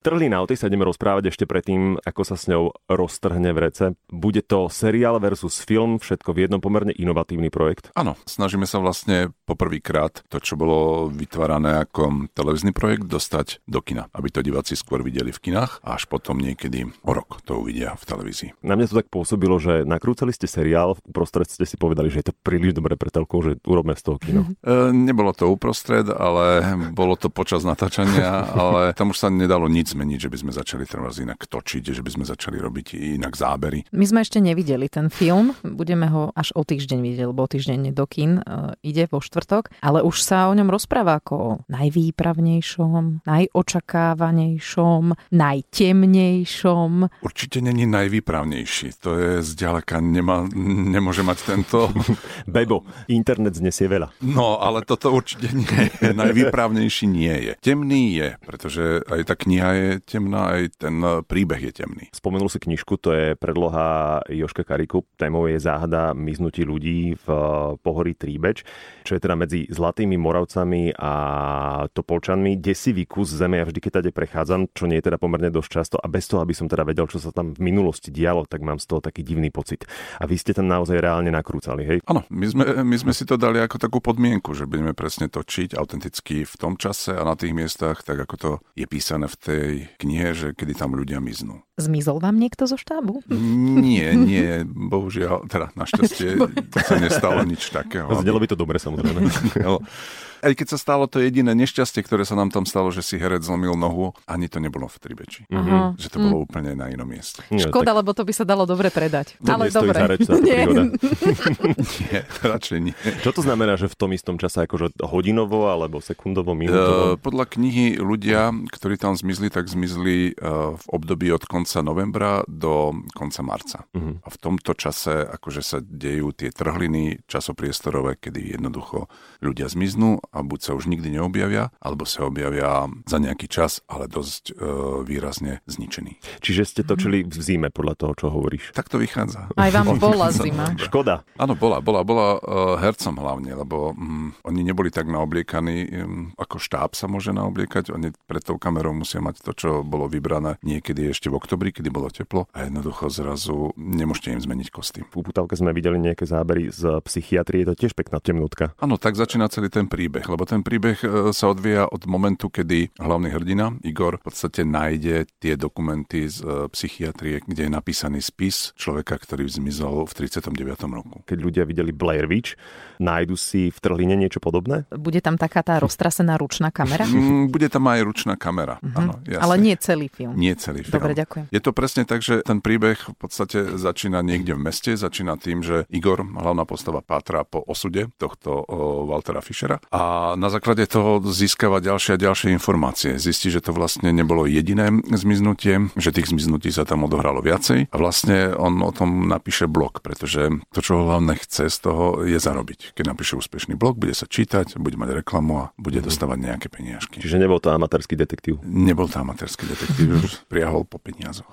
Trhlina, o tej sa ideme rozprávať ešte predtým, ako sa s ňou roztrhne v rece. Bude to seriál versus film, všetko v jednom pomerne inovatívny projekt. Áno, snažíme sa vlastne poprvýkrát to, čo bolo vytvárané ako televízny projekt, dostať do kina, aby to diváci skôr videli v kinách a až potom niekedy o rok to uvidia v televízii. Na mňa to tak pôsobilo, že nakrúcali ste seriál, uprostred ste si povedali, že je to príliš dobré pre telkou, že urobme z toho kino. E, nebolo to uprostred, ale bolo to počas natáčania, ale tam už sa nedalo nič zmeniť, že by sme začali teraz inak točiť, že by sme začali robiť inak zábery. My sme ešte nevideli ten film, budeme ho až o týždeň vidieť, lebo o týždeň do kin uh, ide vo štvrtok, ale už sa o ňom rozpráva ako o najvýpravnejšom, najočakávanejšom, najtemnejšom. Určite není najvýpravnejší, to je zďaleka, nemá, nemôže mať tento... Bebo, internet znesie veľa. No, ale toto určite nie je. Najvýpravnejší nie je. Temný je, pretože aj tá kniha je temná, aj ten príbeh je temný. Spomenul si knižku, to je predloha Joška Kariku. Témou je záhada miznutí ľudí v pohorí Tríbeč, čo je teda medzi Zlatými Moravcami a Topolčanmi. Desivý kus zeme, ja vždy, keď tady prechádzam, čo nie je teda pomerne dosť často a bez toho, aby som teda vedel, čo sa tam v minulosti dialo, tak mám z toho taký divný pocit. A vy ste tam naozaj reálne nakrúcali, hej? Áno, my sme, my sme si to dali ako takú podmienku, že budeme presne točiť autenticky v tom čase a na tých miestach, tak ako to je písané v tej knihe, že kedy tam ľudia miznú. Zmizol vám niekto zo štábu? Nie, nie, bohužiaľ, teda našťastie sa nestalo nič takého. Zdelo by to dobre, samozrejme. Aj keď sa stalo to jediné nešťastie, ktoré sa nám tam stalo, že si herec zlomil nohu, ani to nebolo v Tribeči. Mm-hmm. Že to bolo mm. úplne na inom mieste. Nie, Škoda, tak... lebo to by sa dalo dobre predať. To Ale dobre. Za reč, nie. nie, radšej nie. Čo to znamená, že v tom istom čase akože hodinovo alebo sekundovo, minútovo? Uh, podľa knihy ľudia, ktorí tam zmizli, tak zmizli uh, v období od konca novembra do konca marca. Uh-huh. A v tomto čase akože sa dejú tie trhliny časopriestorové, kedy jednoducho ľudia zmiznú a buď sa už nikdy neobjavia, alebo sa objavia za nejaký čas, ale dosť e, výrazne zničení. Čiže ste točili v zime podľa toho, čo hovoríš. Tak to vychádza. Aj vám bola zima. Škoda. Áno, bola, bola, bola e, hercom hlavne, lebo mm, oni neboli tak naobliekaní, mm, ako štáb sa môže naobliekať, oni pred tou kamerou musia mať to, čo bolo vybrané niekedy ešte v oktobri, kedy bolo teplo a jednoducho zrazu nemôžete im zmeniť kostým. V Putavke sme videli nejaké zábery z psychiatrie, je to tiež pekná temnútka. Áno, tak začína celý ten príbeh príbeh, lebo ten príbeh e, sa odvíja od momentu, kedy hlavný hrdina Igor v podstate nájde tie dokumenty z e, psychiatrie, kde je napísaný spis človeka, ktorý zmizol v 39. roku. Keď ľudia videli Blair Witch, nájdu si v trhline niečo podobné? Bude tam taká tá roztrasená ručná kamera? Mm, bude tam aj ručná kamera, uh-huh. áno, jasne. Ale nie celý film. Nie celý film. Dobre, ďakujem. Je to presne tak, že ten príbeh v podstate začína niekde v meste, začína tým, že Igor, hlavná postava, pátra po osude tohto Waltera Fischera a na základe toho získava ďalšie a ďalšie informácie. Zistí, že to vlastne nebolo jediné zmiznutie, že tých zmiznutí sa tam odohralo viacej a vlastne on o tom napíše blog, pretože to, čo ho hlavne chce z toho, je zarobiť. Keď napíše úspešný blog, bude sa čítať, bude mať reklamu a bude mhm. dostávať nejaké peniažky. Čiže nebol to amatérsky detektív? Nebol to amatérsky detektív, už priahol po peniazoch.